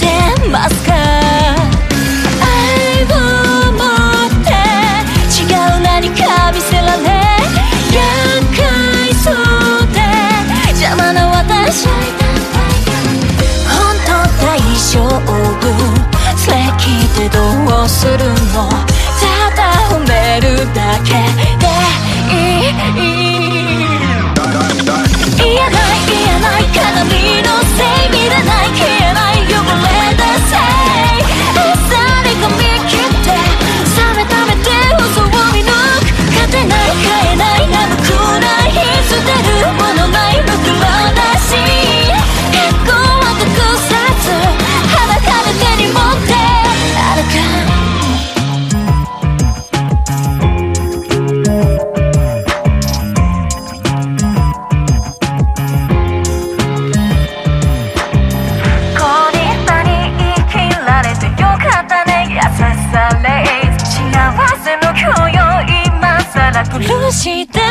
てますか？愛を持って違う何か見せられ厄介そうで邪魔な私本当大丈夫？素敵ってどうするの？して